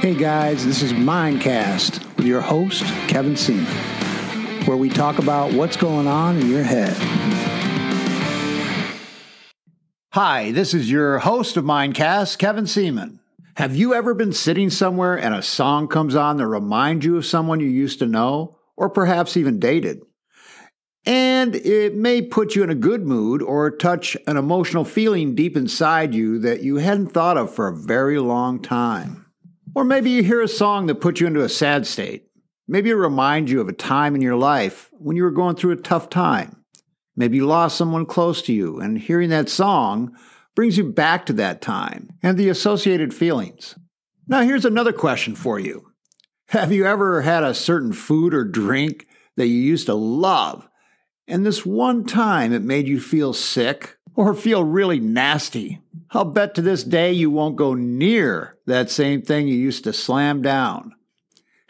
Hey guys, this is Mindcast with your host, Kevin Seaman, where we talk about what's going on in your head. Hi, this is your host of Mindcast, Kevin Seaman. Have you ever been sitting somewhere and a song comes on that reminds you of someone you used to know, or perhaps even dated? And it may put you in a good mood or touch an emotional feeling deep inside you that you hadn't thought of for a very long time. Or maybe you hear a song that puts you into a sad state. Maybe it reminds you of a time in your life when you were going through a tough time. Maybe you lost someone close to you, and hearing that song brings you back to that time and the associated feelings. Now, here's another question for you Have you ever had a certain food or drink that you used to love, and this one time it made you feel sick or feel really nasty? I'll bet to this day you won't go near that same thing you used to slam down.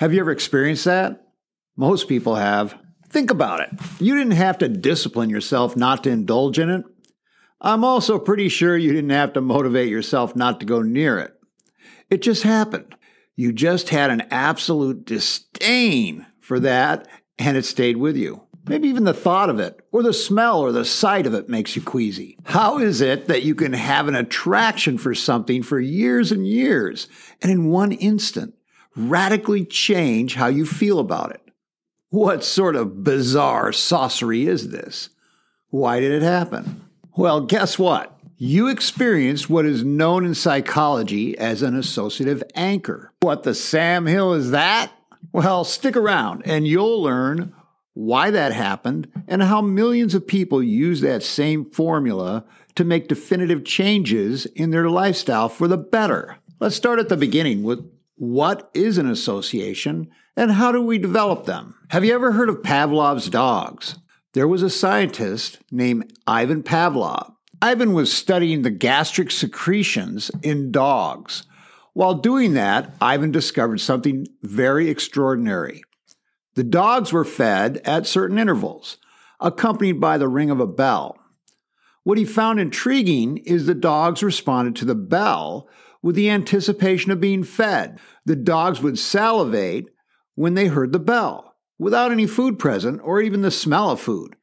Have you ever experienced that? Most people have. Think about it. You didn't have to discipline yourself not to indulge in it. I'm also pretty sure you didn't have to motivate yourself not to go near it. It just happened. You just had an absolute disdain for that, and it stayed with you. Maybe even the thought of it, or the smell, or the sight of it makes you queasy. How is it that you can have an attraction for something for years and years, and in one instant, radically change how you feel about it? What sort of bizarre sorcery is this? Why did it happen? Well, guess what? You experienced what is known in psychology as an associative anchor. What the Sam Hill is that? Well, stick around and you'll learn why that happened, and how millions of people use that same formula to make definitive changes in their lifestyle for the better. Let's start at the beginning with what is an association and how do we develop them? Have you ever heard of Pavlov's dogs? There was a scientist named Ivan Pavlov. Ivan was studying the gastric secretions in dogs. While doing that, Ivan discovered something very extraordinary. The dogs were fed at certain intervals, accompanied by the ring of a bell. What he found intriguing is the dogs responded to the bell with the anticipation of being fed. The dogs would salivate when they heard the bell, without any food present or even the smell of food.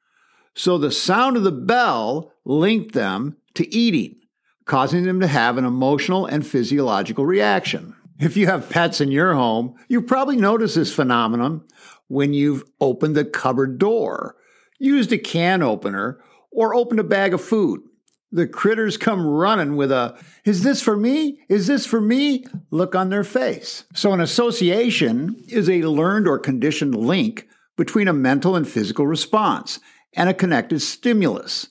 So the sound of the bell linked them to eating, causing them to have an emotional and physiological reaction. If you have pets in your home, you probably noticed this phenomenon when you've opened the cupboard door, used a can opener, or opened a bag of food. The critters come running with a, is this for me? Is this for me? look on their face. So, an association is a learned or conditioned link between a mental and physical response and a connected stimulus.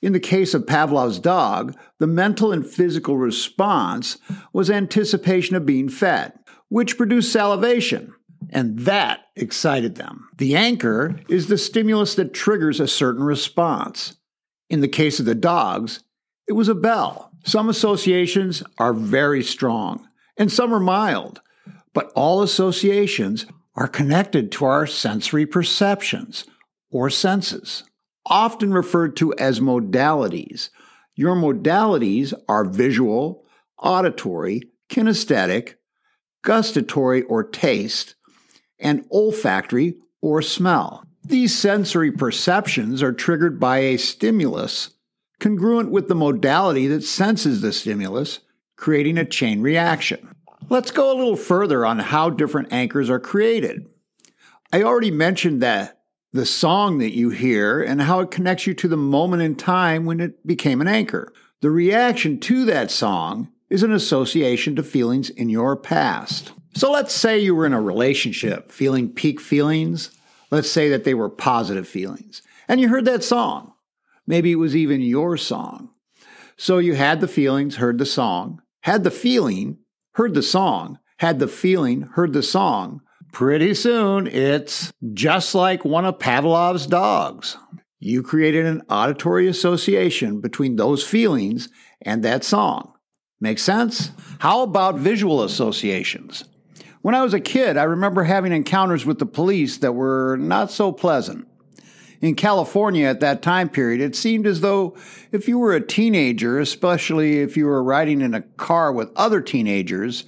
In the case of Pavlov's dog, the mental and physical response was anticipation of being fed, which produced salivation, and that excited them. The anchor is the stimulus that triggers a certain response. In the case of the dogs, it was a bell. Some associations are very strong, and some are mild, but all associations are connected to our sensory perceptions or senses, often referred to as modalities. Your modalities are visual, auditory, kinesthetic, gustatory or taste, and olfactory or smell. These sensory perceptions are triggered by a stimulus congruent with the modality that senses the stimulus, creating a chain reaction. Let's go a little further on how different anchors are created. I already mentioned that the song that you hear and how it connects you to the moment in time when it became an anchor. The reaction to that song is an association to feelings in your past. So let's say you were in a relationship feeling peak feelings. Let's say that they were positive feelings. And you heard that song. Maybe it was even your song. So you had the feelings, heard the song, had the feeling, heard the song, had the feeling, heard the song. Pretty soon, it's just like one of Pavlov's dogs. You created an auditory association between those feelings and that song. Make sense? How about visual associations? When I was a kid, I remember having encounters with the police that were not so pleasant. In California at that time period, it seemed as though if you were a teenager, especially if you were riding in a car with other teenagers,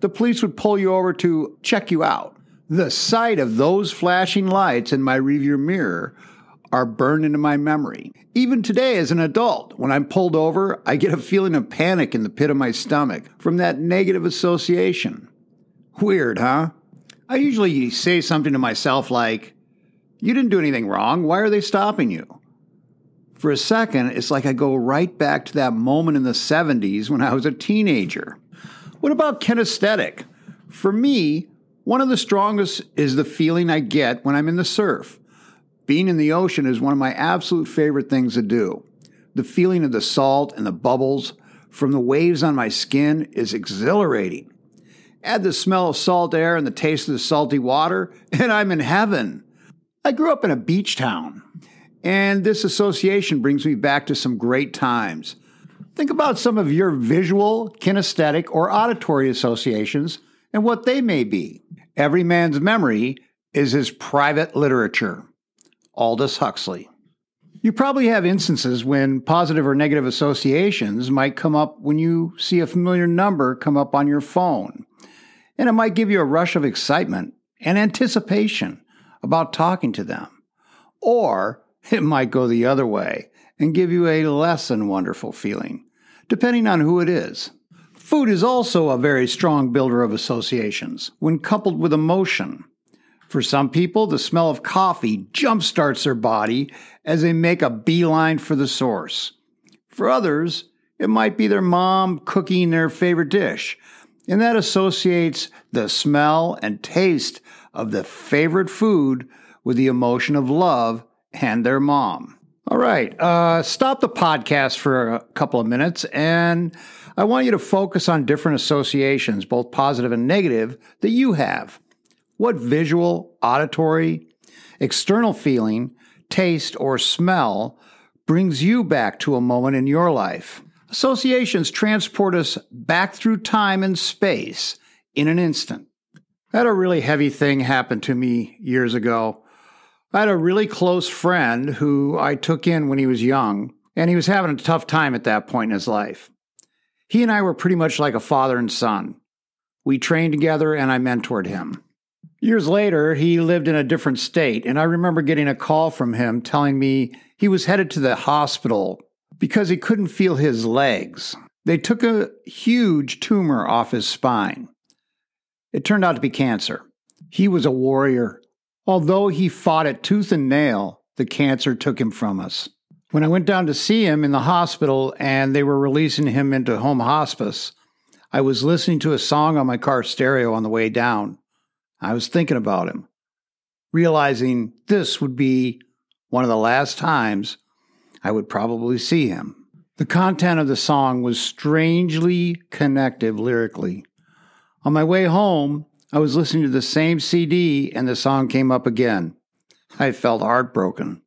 the police would pull you over to check you out. The sight of those flashing lights in my rearview mirror are burned into my memory. Even today, as an adult, when I'm pulled over, I get a feeling of panic in the pit of my stomach from that negative association. Weird, huh? I usually say something to myself like, You didn't do anything wrong. Why are they stopping you? For a second, it's like I go right back to that moment in the 70s when I was a teenager. What about kinesthetic? For me, one of the strongest is the feeling I get when I'm in the surf. Being in the ocean is one of my absolute favorite things to do. The feeling of the salt and the bubbles from the waves on my skin is exhilarating. Add the smell of salt air and the taste of the salty water, and I'm in heaven. I grew up in a beach town, and this association brings me back to some great times. Think about some of your visual, kinesthetic, or auditory associations and what they may be. Every man's memory is his private literature. Aldous Huxley. You probably have instances when positive or negative associations might come up when you see a familiar number come up on your phone. And it might give you a rush of excitement and anticipation about talking to them. Or it might go the other way and give you a less than wonderful feeling, depending on who it is. Food is also a very strong builder of associations when coupled with emotion. For some people, the smell of coffee jumpstarts their body as they make a beeline for the source. For others, it might be their mom cooking their favorite dish, and that associates the smell and taste of the favorite food with the emotion of love and their mom. All right, uh, stop the podcast for a couple of minutes, and I want you to focus on different associations, both positive and negative, that you have. What visual, auditory, external feeling, taste, or smell brings you back to a moment in your life? Associations transport us back through time and space in an instant. I had a really heavy thing happen to me years ago. I had a really close friend who I took in when he was young, and he was having a tough time at that point in his life. He and I were pretty much like a father and son. We trained together, and I mentored him. Years later, he lived in a different state, and I remember getting a call from him telling me he was headed to the hospital because he couldn't feel his legs. They took a huge tumor off his spine. It turned out to be cancer. He was a warrior Although he fought it tooth and nail, the cancer took him from us. When I went down to see him in the hospital and they were releasing him into home hospice, I was listening to a song on my car stereo on the way down. I was thinking about him, realizing this would be one of the last times I would probably see him. The content of the song was strangely connective lyrically. On my way home, I was listening to the same CD and the song came up again. I felt heartbroken.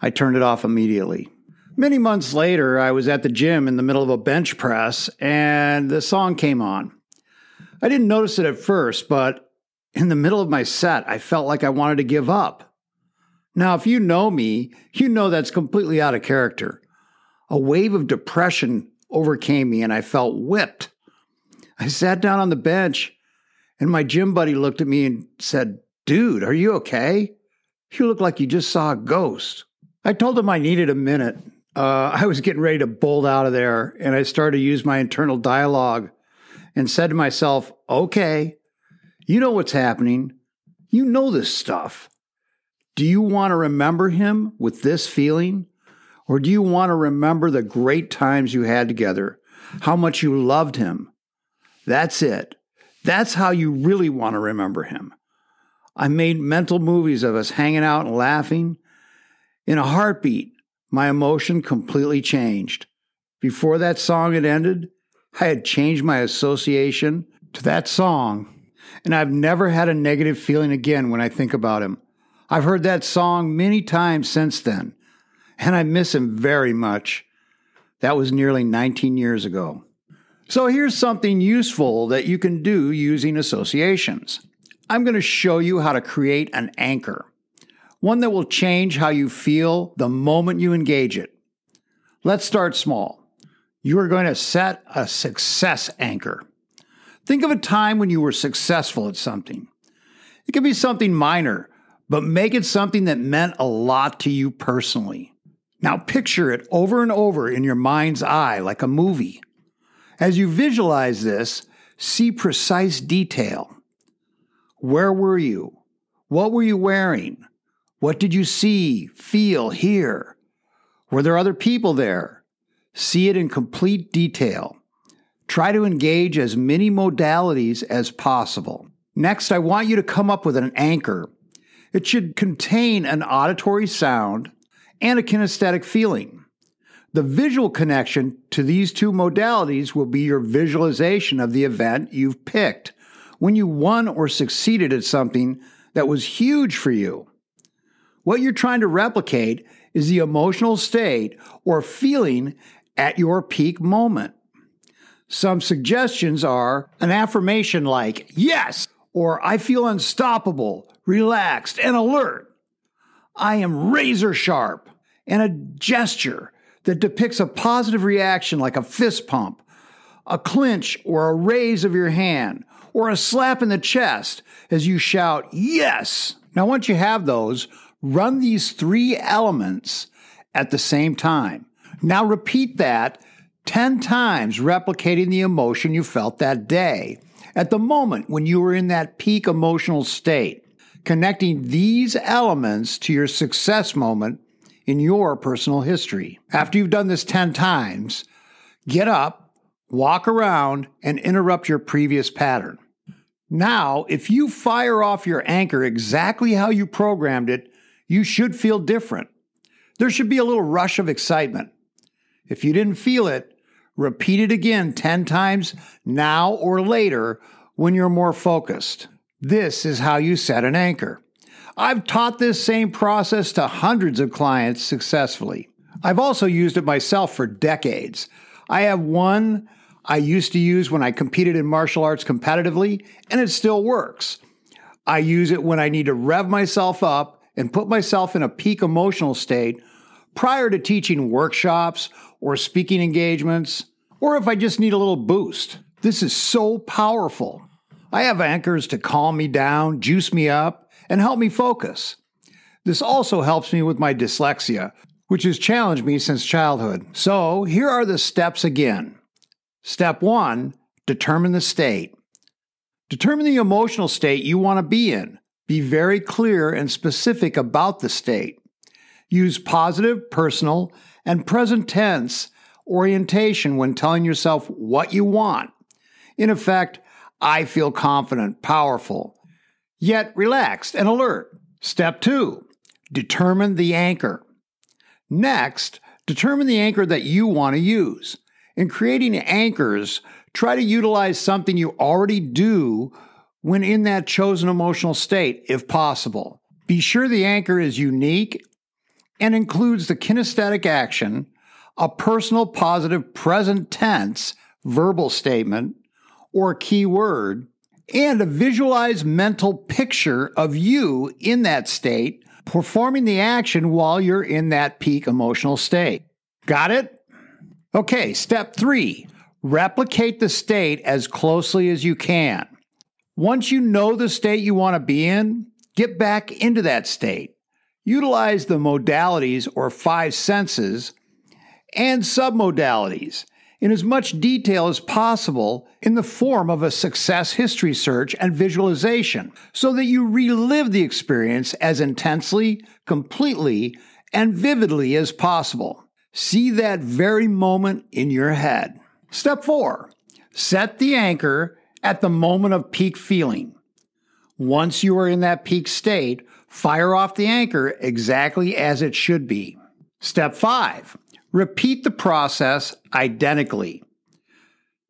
I turned it off immediately. Many months later, I was at the gym in the middle of a bench press and the song came on. I didn't notice it at first, but in the middle of my set, I felt like I wanted to give up. Now, if you know me, you know that's completely out of character. A wave of depression overcame me and I felt whipped. I sat down on the bench and my gym buddy looked at me and said, Dude, are you okay? You look like you just saw a ghost. I told him I needed a minute. Uh, I was getting ready to bolt out of there, and I started to use my internal dialogue and said to myself, Okay, you know what's happening. You know this stuff. Do you want to remember him with this feeling? Or do you want to remember the great times you had together, how much you loved him? That's it. That's how you really want to remember him. I made mental movies of us hanging out and laughing. In a heartbeat, my emotion completely changed. Before that song had ended, I had changed my association to that song, and I've never had a negative feeling again when I think about him. I've heard that song many times since then, and I miss him very much. That was nearly 19 years ago. So here's something useful that you can do using associations. I'm going to show you how to create an anchor, one that will change how you feel the moment you engage it. Let's start small. You are going to set a success anchor. Think of a time when you were successful at something. It could be something minor, but make it something that meant a lot to you personally. Now picture it over and over in your mind's eye like a movie. As you visualize this, see precise detail. Where were you? What were you wearing? What did you see, feel, hear? Were there other people there? See it in complete detail. Try to engage as many modalities as possible. Next, I want you to come up with an anchor. It should contain an auditory sound and a kinesthetic feeling. The visual connection to these two modalities will be your visualization of the event you've picked when you won or succeeded at something that was huge for you. What you're trying to replicate is the emotional state or feeling at your peak moment. Some suggestions are an affirmation like, yes, or I feel unstoppable, relaxed, and alert. I am razor sharp, and a gesture that depicts a positive reaction like a fist pump, a clinch or a raise of your hand, or a slap in the chest as you shout, Yes! Now, once you have those, run these three elements at the same time. Now, repeat that 10 times, replicating the emotion you felt that day at the moment when you were in that peak emotional state, connecting these elements to your success moment in your personal history. After you've done this 10 times, get up, walk around, and interrupt your previous pattern. Now, if you fire off your anchor exactly how you programmed it, you should feel different. There should be a little rush of excitement. If you didn't feel it, repeat it again 10 times now or later when you're more focused. This is how you set an anchor. I've taught this same process to hundreds of clients successfully. I've also used it myself for decades. I have one I used to use when I competed in martial arts competitively, and it still works. I use it when I need to rev myself up and put myself in a peak emotional state prior to teaching workshops or speaking engagements, or if I just need a little boost. This is so powerful. I have anchors to calm me down, juice me up, and help me focus. This also helps me with my dyslexia, which has challenged me since childhood. So here are the steps again. Step one determine the state. Determine the emotional state you want to be in. Be very clear and specific about the state. Use positive, personal, and present tense orientation when telling yourself what you want. In effect, I feel confident, powerful, yet relaxed and alert. Step two, determine the anchor. Next, determine the anchor that you want to use. In creating anchors, try to utilize something you already do when in that chosen emotional state, if possible. Be sure the anchor is unique and includes the kinesthetic action, a personal positive present tense verbal statement or key word, and a visualized mental picture of you in that state performing the action while you're in that peak emotional state. Got it? Okay, step three replicate the state as closely as you can. Once you know the state you want to be in, get back into that state. Utilize the modalities or five senses and submodalities in as much detail as possible in the form of a success history search and visualization so that you relive the experience as intensely, completely, and vividly as possible. See that very moment in your head. Step four, set the anchor at the moment of peak feeling. Once you are in that peak state, fire off the anchor exactly as it should be. Step five, Repeat the process identically.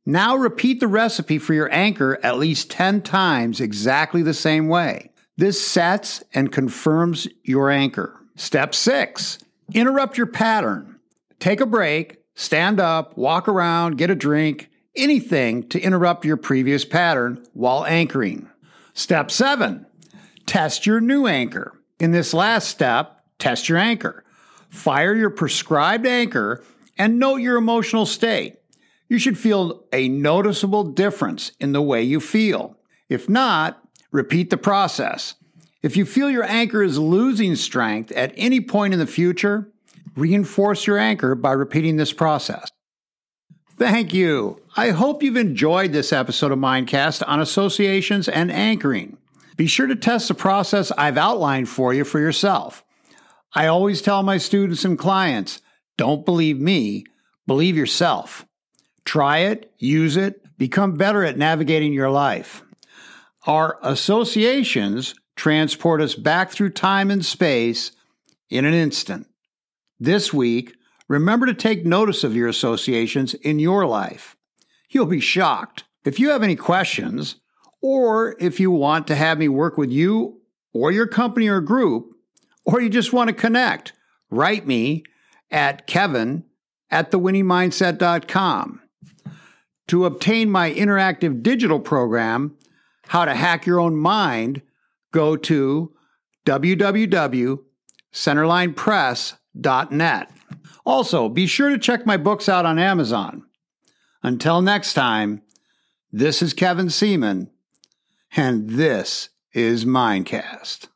Now repeat the recipe for your anchor at least 10 times exactly the same way. This sets and confirms your anchor. Step six, interrupt your pattern. Take a break, stand up, walk around, get a drink, anything to interrupt your previous pattern while anchoring. Step seven, test your new anchor. In this last step, test your anchor. Fire your prescribed anchor and note your emotional state. you should feel a noticeable difference in the way you feel. If not, repeat the process. If you feel your anchor is losing strength at any point in the future, reinforce your anchor by repeating this process. Thank you. I hope you've enjoyed this episode of Mindcast on associations and anchoring. Be sure to test the process I've outlined for you for yourself. I always tell my students and clients don't believe me, believe yourself. Try it, use it, become better at navigating your life. Our associations transport us back through time and space in an instant. This week, remember to take notice of your associations in your life. You'll be shocked. If you have any questions, or if you want to have me work with you or your company or group, or you just want to connect, write me at kevin at thewinningmindset.com. To obtain my interactive digital program, How to Hack Your Own Mind, go to www.centerlinepress.net. Also, be sure to check my books out on Amazon. Until next time, this is Kevin Seaman, and this is Mindcast.